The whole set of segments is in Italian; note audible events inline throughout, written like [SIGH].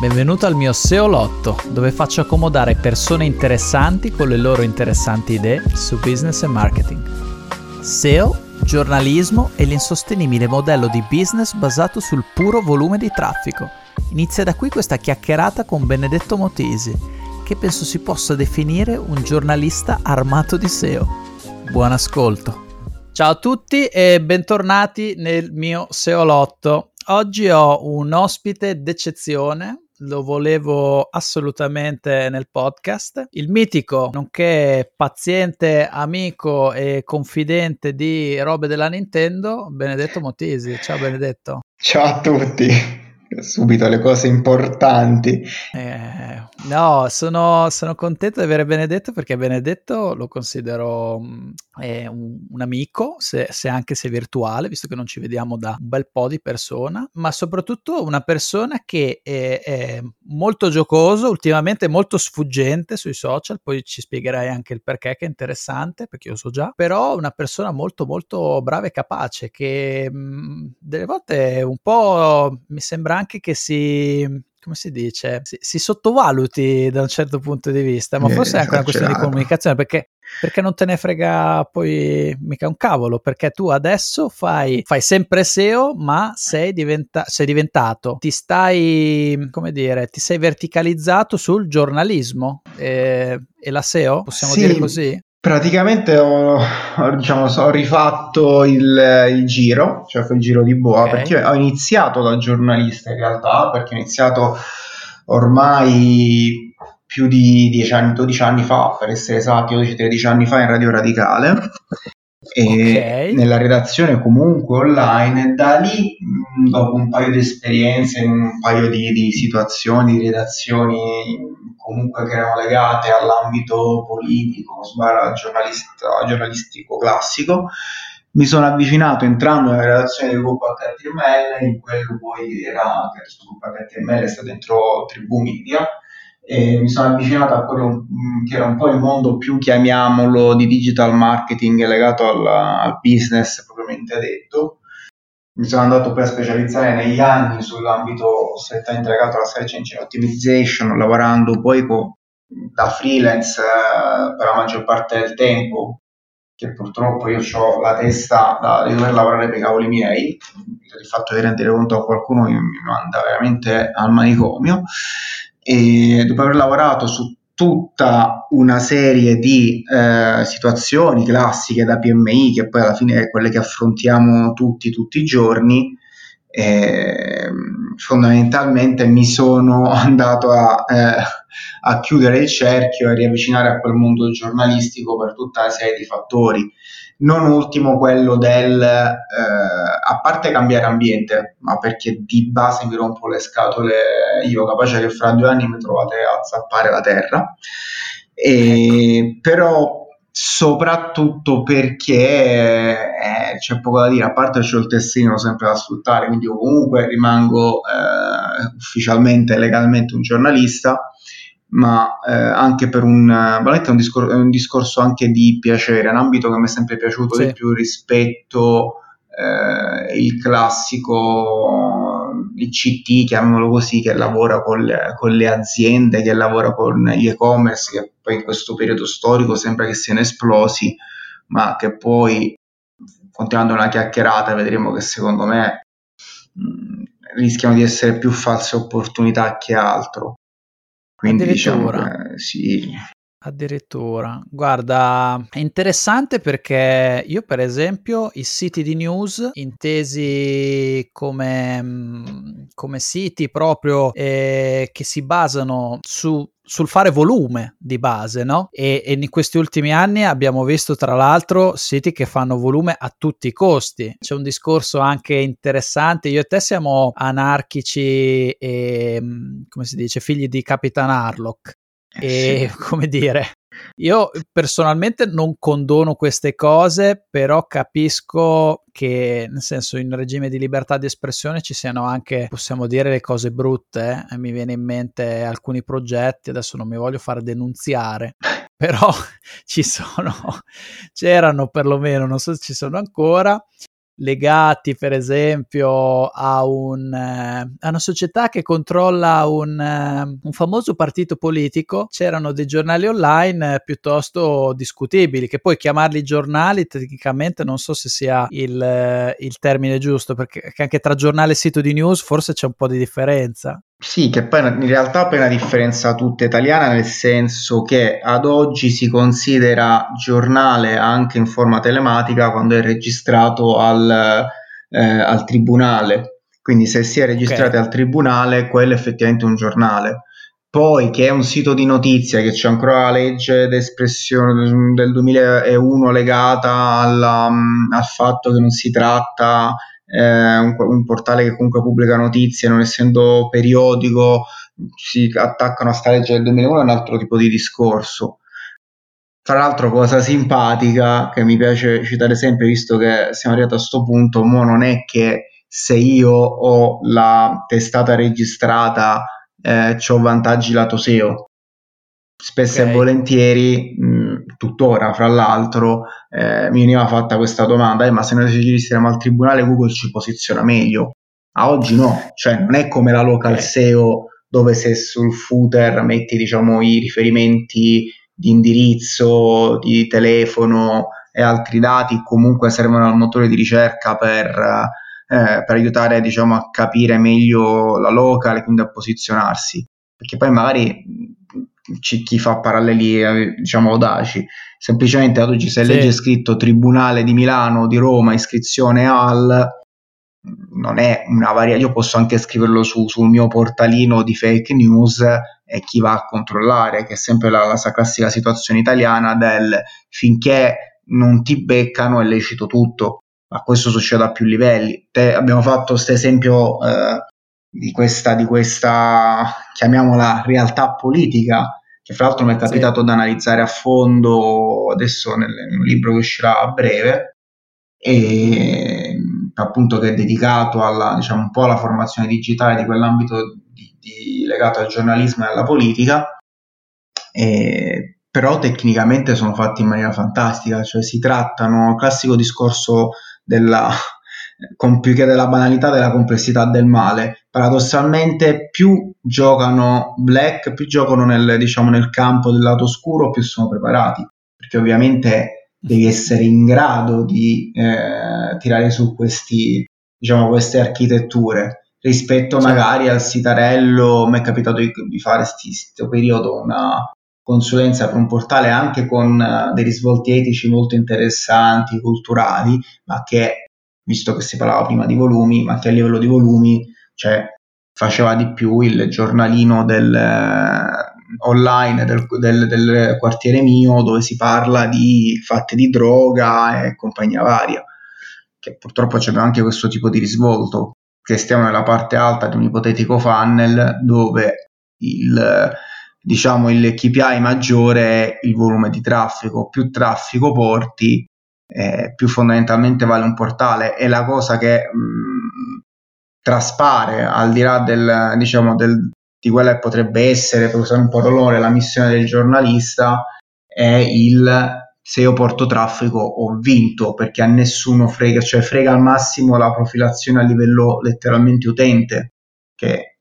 Benvenuto al mio SEO Lotto, dove faccio accomodare persone interessanti con le loro interessanti idee su business e marketing. SEO, giornalismo e l'insostenibile modello di business basato sul puro volume di traffico. Inizia da qui questa chiacchierata con Benedetto Motesi, che penso si possa definire un giornalista armato di SEO. Buon ascolto. Ciao a tutti e bentornati nel mio SEO Lotto. Oggi ho un ospite d'eccezione, lo volevo assolutamente nel podcast. Il mitico, nonché paziente amico e confidente di robe della Nintendo, Benedetto Motesi. Ciao Benedetto. Ciao a tutti subito le cose importanti. Eh, no, sono, sono, contento di avere Benedetto perché Benedetto lo considero um, un, un, amico, se, se, anche se virtuale, visto che non ci vediamo da un bel po' di persona, ma soprattutto una persona che è, è molto giocoso, ultimamente molto sfuggente sui social, poi ci spiegherai anche il perché che è interessante, perché io so già, però una persona molto molto brava e capace che mh, mm, delle volte un po' mi sembra anche che si come si dice, si, si, sottovaluti da un certo punto di vista, ma forse è anche una questione di comunicazione, perché, perché, non te ne frega poi mica un cavolo, perché tu adesso fai, fai sempre SEO, ma sei, diventa, sei, diventato, ti stai, come dire, ti sei verticalizzato sul giornalismo e, e la SEO, possiamo sì, dire così? Praticamente ho, diciamo, ho rifatto il, il, giro, cioè il giro di boa, okay. perché ho iniziato da giornalista in realtà, perché ho iniziato ormai più di 10 anni, 12 anni fa, per essere esatti, 12-13 anni fa in Radio Radicale, okay. nella redazione comunque online da lì dopo un paio di esperienze un paio di, di situazioni di redazioni comunque che erano legate all'ambito politico sbarra giornalistico classico mi sono avvicinato entrando nella redazione del gruppo HTML in quello poi era che questo gruppo HTML è stato dentro Tribù Media e mi sono avvicinato a quello mm, che era un po' il mondo più, chiamiamolo, di digital marketing legato al, al business propriamente detto. Mi sono andato poi a specializzare negli anni sull'ambito strettamente legato alla search engine optimization, lavorando poi con, da freelance eh, per la maggior parte del tempo, che purtroppo io ho la testa da, di dover lavorare per i cavoli miei, il fatto di rendere conto a qualcuno mi manda veramente al manicomio e dopo aver lavorato su tutta una serie di eh, situazioni classiche da PMI, che poi alla fine è quelle che affrontiamo tutti, tutti i giorni, eh, fondamentalmente mi sono [LAUGHS] andato a, eh, a, chiudere il cerchio e riavvicinare a quel mondo giornalistico per tutta una serie di fattori non ultimo quello del, eh, a parte cambiare ambiente, ma perché di base mi rompo le scatole io, capace che fra due anni mi trovate a zappare la terra, e, ecco. però soprattutto perché eh, c'è poco da dire, a parte c'è il testino sempre da sfruttare, quindi comunque rimango eh, ufficialmente, legalmente un giornalista, ma eh, anche per un, un, discor- un, discorso anche di piacere, un ambito che mi è sempre piaciuto sì. di più rispetto eh, il classico il CT, chiamiamolo così, che lavora con le, con le, aziende, che lavora con gli e-commerce, che poi in questo periodo storico sembra che siano esplosi, ma che poi, continuando una chiacchierata, vedremo che secondo me mh, rischiano di essere più false opportunità che altro. Quindi diciamo che, sì. Addirittura, guarda, è interessante perché io per esempio i siti di news intesi come, mm, come siti proprio eh, che si basano su sul fare volume di base, no? E, e, in questi ultimi anni abbiamo visto tra l'altro siti che fanno volume a tutti i costi. C'è un discorso anche interessante. Io e te siamo anarchici e, mm, come si dice, figli di Capitan Harlock. Eh, e [LAUGHS] come dire, io personalmente non condono queste cose, però capisco che, nel senso, in regime di libertà di espressione ci siano anche, possiamo dire, le cose brutte. Eh? Mi viene in mente alcuni progetti, adesso non mi voglio far denunziare, [LAUGHS] però [LAUGHS] ci sono, c'erano perlomeno, non so se ci sono ancora, legati per esempio a, un, eh, a una società che controlla un, eh, un, famoso partito politico, c'erano dei giornali online eh, piuttosto discutibili, che poi chiamarli giornali tecnicamente non so se sia il, eh, il termine giusto, perché anche tra giornale e sito di news forse c'è un po' di differenza. Sì, che poi in realtà poi è una differenza tutta italiana, nel senso che ad oggi si considera giornale anche in forma telematica quando è registrato al, eh, al tribunale. Quindi se si è registrati okay. al tribunale, quello è effettivamente un giornale. Poi che è un sito di notizie, che c'è ancora la legge d'espressione del 2001 legata alla, al fatto che non si tratta eh, un, un, portale che comunque pubblica notizie, non essendo periodico, si attaccano a sta legge del 2001, è un altro tipo di discorso. Tra l'altro, cosa simpatica che mi piace citare sempre, visto che siamo arrivati a questo punto, mo non è che se io ho la testata registrata eh, ho vantaggi lato SEO. Spesso okay. e volentieri, mh, tuttora fra l'altro, eh, mi veniva fatta questa domanda, eh, ma se noi ci registriamo al tribunale Google ci posiziona meglio. A oggi no, cioè non è come la local okay. SEO dove se sul footer metti diciamo i riferimenti di indirizzo, di telefono e altri dati comunque servono al motore di ricerca per, eh, per aiutare diciamo a capire meglio la local e quindi a posizionarsi perché poi magari c- chi fa paralleli eh, diciamo audaci semplicemente ad oggi se sì. legge scritto Tribunale di Milano, di Roma, iscrizione al non è una varia, io posso anche scriverlo su, sul mio portalino di fake news e chi va a controllare, che è sempre la, la classica situazione italiana del finché non ti beccano è lecito tutto, ma questo succede a più livelli. Te, abbiamo fatto questo esempio eh, di, questa, di questa, chiamiamola realtà politica, che fra l'altro mi è capitato sì. di analizzare a fondo adesso nel, nel libro che uscirà a breve, e appunto che è dedicato alla, diciamo, un po' alla formazione digitale di quell'ambito di, di, legato al giornalismo e alla politica, e, però tecnicamente sono fatti in maniera fantastica, cioè si trattano, classico discorso della, con più che della banalità, della complessità del male. Paradossalmente, più giocano black, più giocano nel, diciamo, nel campo del lato oscuro, più sono preparati, perché ovviamente devi essere in grado di eh, tirare su questi, diciamo, queste architetture rispetto sì. magari al sitarello. Mi è capitato di, di fare questo periodo una consulenza per un portale anche con uh, dei risvolti etici molto interessanti, culturali, ma che visto che si parlava prima di volumi, ma che a livello di volumi cioè, faceva di più il giornalino del, eh, online del, del, del, quartiere mio dove si parla di fatti di droga e compagnia varia, che purtroppo c'è anche questo tipo di risvolto, che stiamo nella parte alta di un ipotetico funnel dove il diciamo il KPI maggiore è il volume di traffico, più traffico porti eh, più fondamentalmente vale un portale. E la cosa che mh, traspare al di là del, diciamo, del, di quella che potrebbe essere, per usare un po' l'onore, la missione del giornalista è il se io porto traffico ho vinto perché a nessuno frega, cioè frega al massimo la profilazione a livello letteralmente utente, che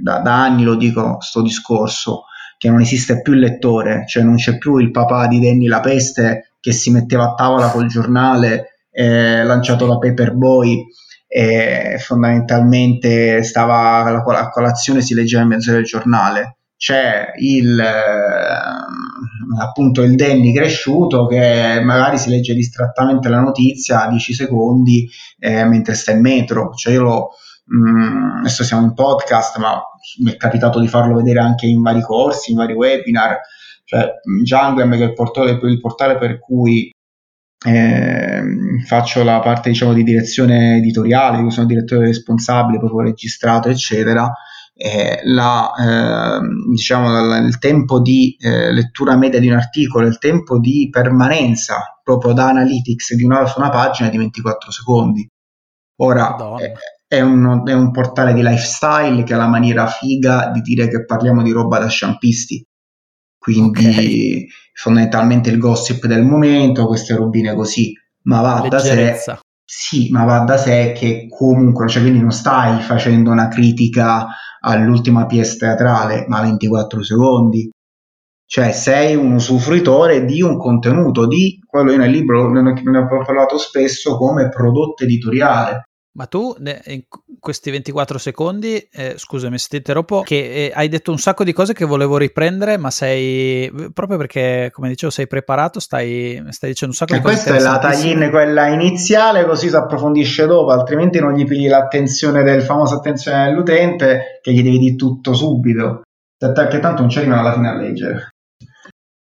da, da anni lo dico sto discorso, che non esiste più il lettore, cioè non c'è più il papà di Danny la peste che si metteva a tavola col giornale eh, lanciato da Paperboy e fondamentalmente stava a colazione si leggeva in mezzo del giornale. C'è il eh, appunto il Danny cresciuto che magari si legge distrattamente la notizia a 10 secondi eh, mentre sta in metro. Cioè io lo mh, mm, adesso siamo in podcast ma mi è capitato di farlo vedere anche in vari corsi in vari webinar cioè che è il portale, il portale per cui eh, faccio la parte diciamo di direzione editoriale, io sono direttore responsabile, proprio registrato, eccetera. Eh, la, eh, diciamo, la, il tempo di eh, lettura media di un articolo, il tempo di permanenza proprio da analytics di una, su una pagina è di 24 secondi. Ora è, è, un, è un portale di lifestyle che ha la maniera figa di dire che parliamo di roba da sciampisti quindi okay. fondamentalmente il gossip del momento, queste robine così, ma va da sé sì, ma va da sé che comunque, cioè quindi non stai facendo una critica all'ultima pièce teatrale, ma 24 secondi. Cioè sei un usufruitore di un contenuto, di quello io nel libro ne ho parlato spesso come prodotto editoriale. Ma tu in questi 24 secondi, eh, scusami se ti interrompo, che eh, hai detto un sacco di cose che volevo riprendere, ma sei proprio perché, come dicevo, sei preparato, stai, stai dicendo un sacco e di cose. Questa è la tagline, quella iniziale, così si approfondisce dopo, altrimenti non gli pigli l'attenzione del famoso attenzione dell'utente, che gli devi dire tutto subito, che tanto non ci arrivano alla fine a leggere.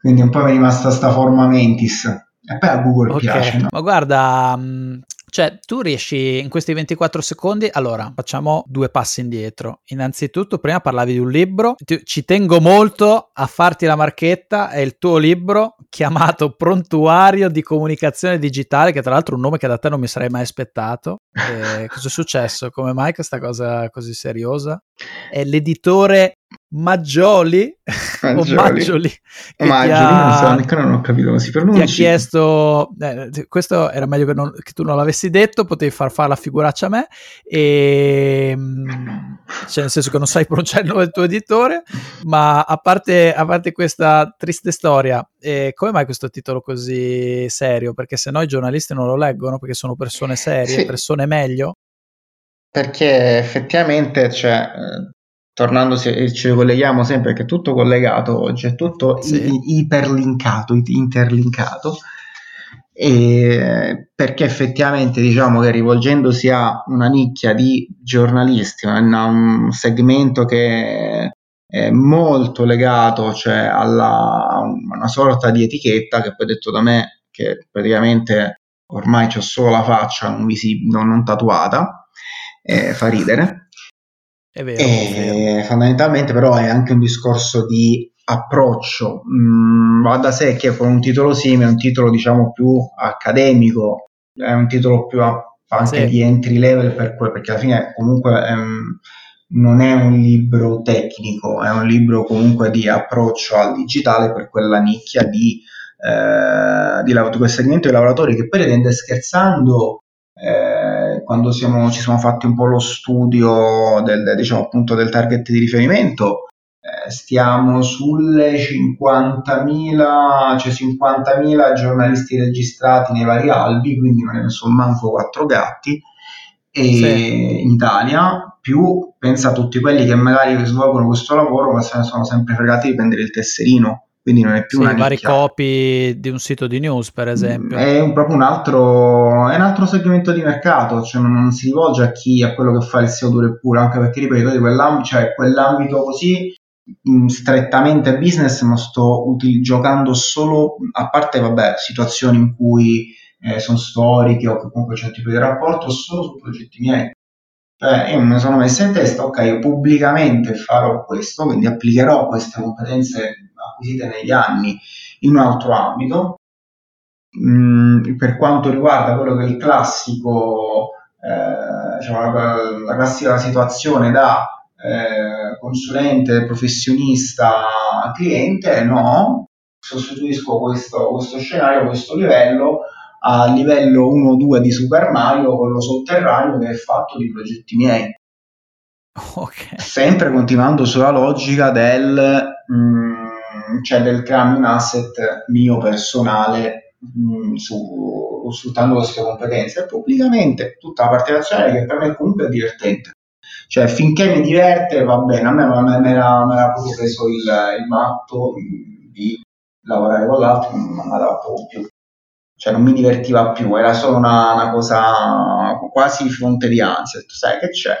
Quindi un po' mi è rimasta sta forma mentis. E poi a Google okay. piace. No? Ma guarda, mm, cioè, tu riesci in questi 24 secondi. Allora, facciamo due passi indietro. Innanzitutto, prima parlavi di un libro. Ci tengo molto a farti la marchetta. È il tuo libro chiamato Prontuario di comunicazione digitale, che tra l'altro è un nome che da te non mi sarei mai aspettato. [LAUGHS] E cosa è successo? Come mai questa cosa così seriosa? È l'editore [LAUGHS] Maggioli, Maggioli. o Maggioli, Maggioli ha, non, so, non ho capito come si pronuncia. Ti ha chiesto, eh, questo era meglio che, non, che, tu non l'avessi detto, potevi far fare la figuraccia a me, e, ehm, cioè nel senso che non sai pronunciare il nome del tuo editore, ma a parte, a parte questa triste storia, eh, come mai questo titolo così serio? Perché se no i giornalisti non lo leggono, perché sono persone serie, sì. persone meglio? Perché effettivamente, cioè, tornando, se ci colleghiamo sempre che è tutto collegato oggi, è tutto sì. iperlinkato, interlinkato, e perché effettivamente diciamo che rivolgendosi a una nicchia di giornalisti, a un segmento che è molto legato cioè alla, a una sorta di etichetta che poi detto da me che praticamente ormai ho solo la faccia non, visib- non, non tatuata, eh, fa ridere è vero, è vero. Fondamentalmente però è anche un discorso di approccio. Mm, va da sé che con un titolo simile, un titolo diciamo più accademico, è un titolo più a, anche sì. di entry level per que- perché alla fine comunque è non è un libro tecnico, è un libro comunque di approccio al digitale per quella nicchia di, eh, di, di quel segmento di lavoratori che poi rende scherzando eh, quando siamo, ci siamo fatti un po' lo studio del, diciamo, appunto, del target di riferimento, eh, stiamo sulle 50.000, cioè 50.000 giornalisti registrati nei vari albi, quindi non ne sono manco quattro gatti, e sì. in Italia, più pensa a tutti quelli che magari svolgono questo lavoro ma se ne sono sempre fregati di prendere il tesserino quindi non è più sì, una vari copy di un sito di news per esempio. è un, proprio un altro, è un altro segmento di mercato cioè non, non, si rivolge a chi a quello che fa il SEO duro e puro anche perché ripeto di quell'ambito, cioè quell'ambito così mh, strettamente business ma sto util- giocando solo a parte vabbè situazioni in cui eh, sono storiche o che comunque c'è un tipo di rapporto solo su progetti miei. Cioè, io mi sono messo in testa, ok, io pubblicamente farò questo, quindi applicherò queste competenze acquisite negli anni in un altro ambito. Mm, per quanto riguarda quello che è il classico, eh, diciamo, la, la, classica situazione da eh, consulente, professionista, cliente, no, sostituisco questo, questo scenario, questo livello a livello 1-2 di Super Mario, quello sotterraneo che è fatto di progetti miei. Okay. Sempre continuando sulla logica del mm, cioè del crearmi un asset mio personale mh, mm, su, sfruttando queste competenze pubblicamente tutta la parte nazionale che per me comunque è divertente. Cioè finché mi diverte va bene a me mi era proprio preso il, il matto di lavorare con l'altro non andava proprio più. Cioè non mi divertiva più era solo una, una cosa quasi fonte di ansia sai che c'è?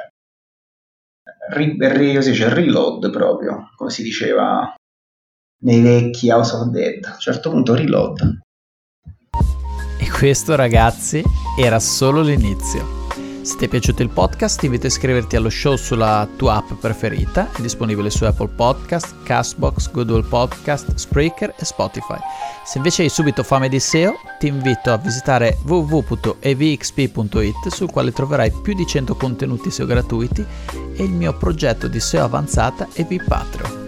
Così c'è il reload proprio come si diceva nei vecchi House of Dead. A un certo punto reload. E questo ragazzi era solo l'inizio. Se ti è piaciuto il podcast ti invito a iscriverti allo show sulla tua app preferita, è disponibile su Apple Podcast, Castbox, Google Podcast, Spreaker e Spotify. Se invece hai subito fame di SEO ti invito a visitare www.evxp.it sul quale troverai più di 100 contenuti SEO gratuiti e il mio progetto di SEO avanzata EV Patreon.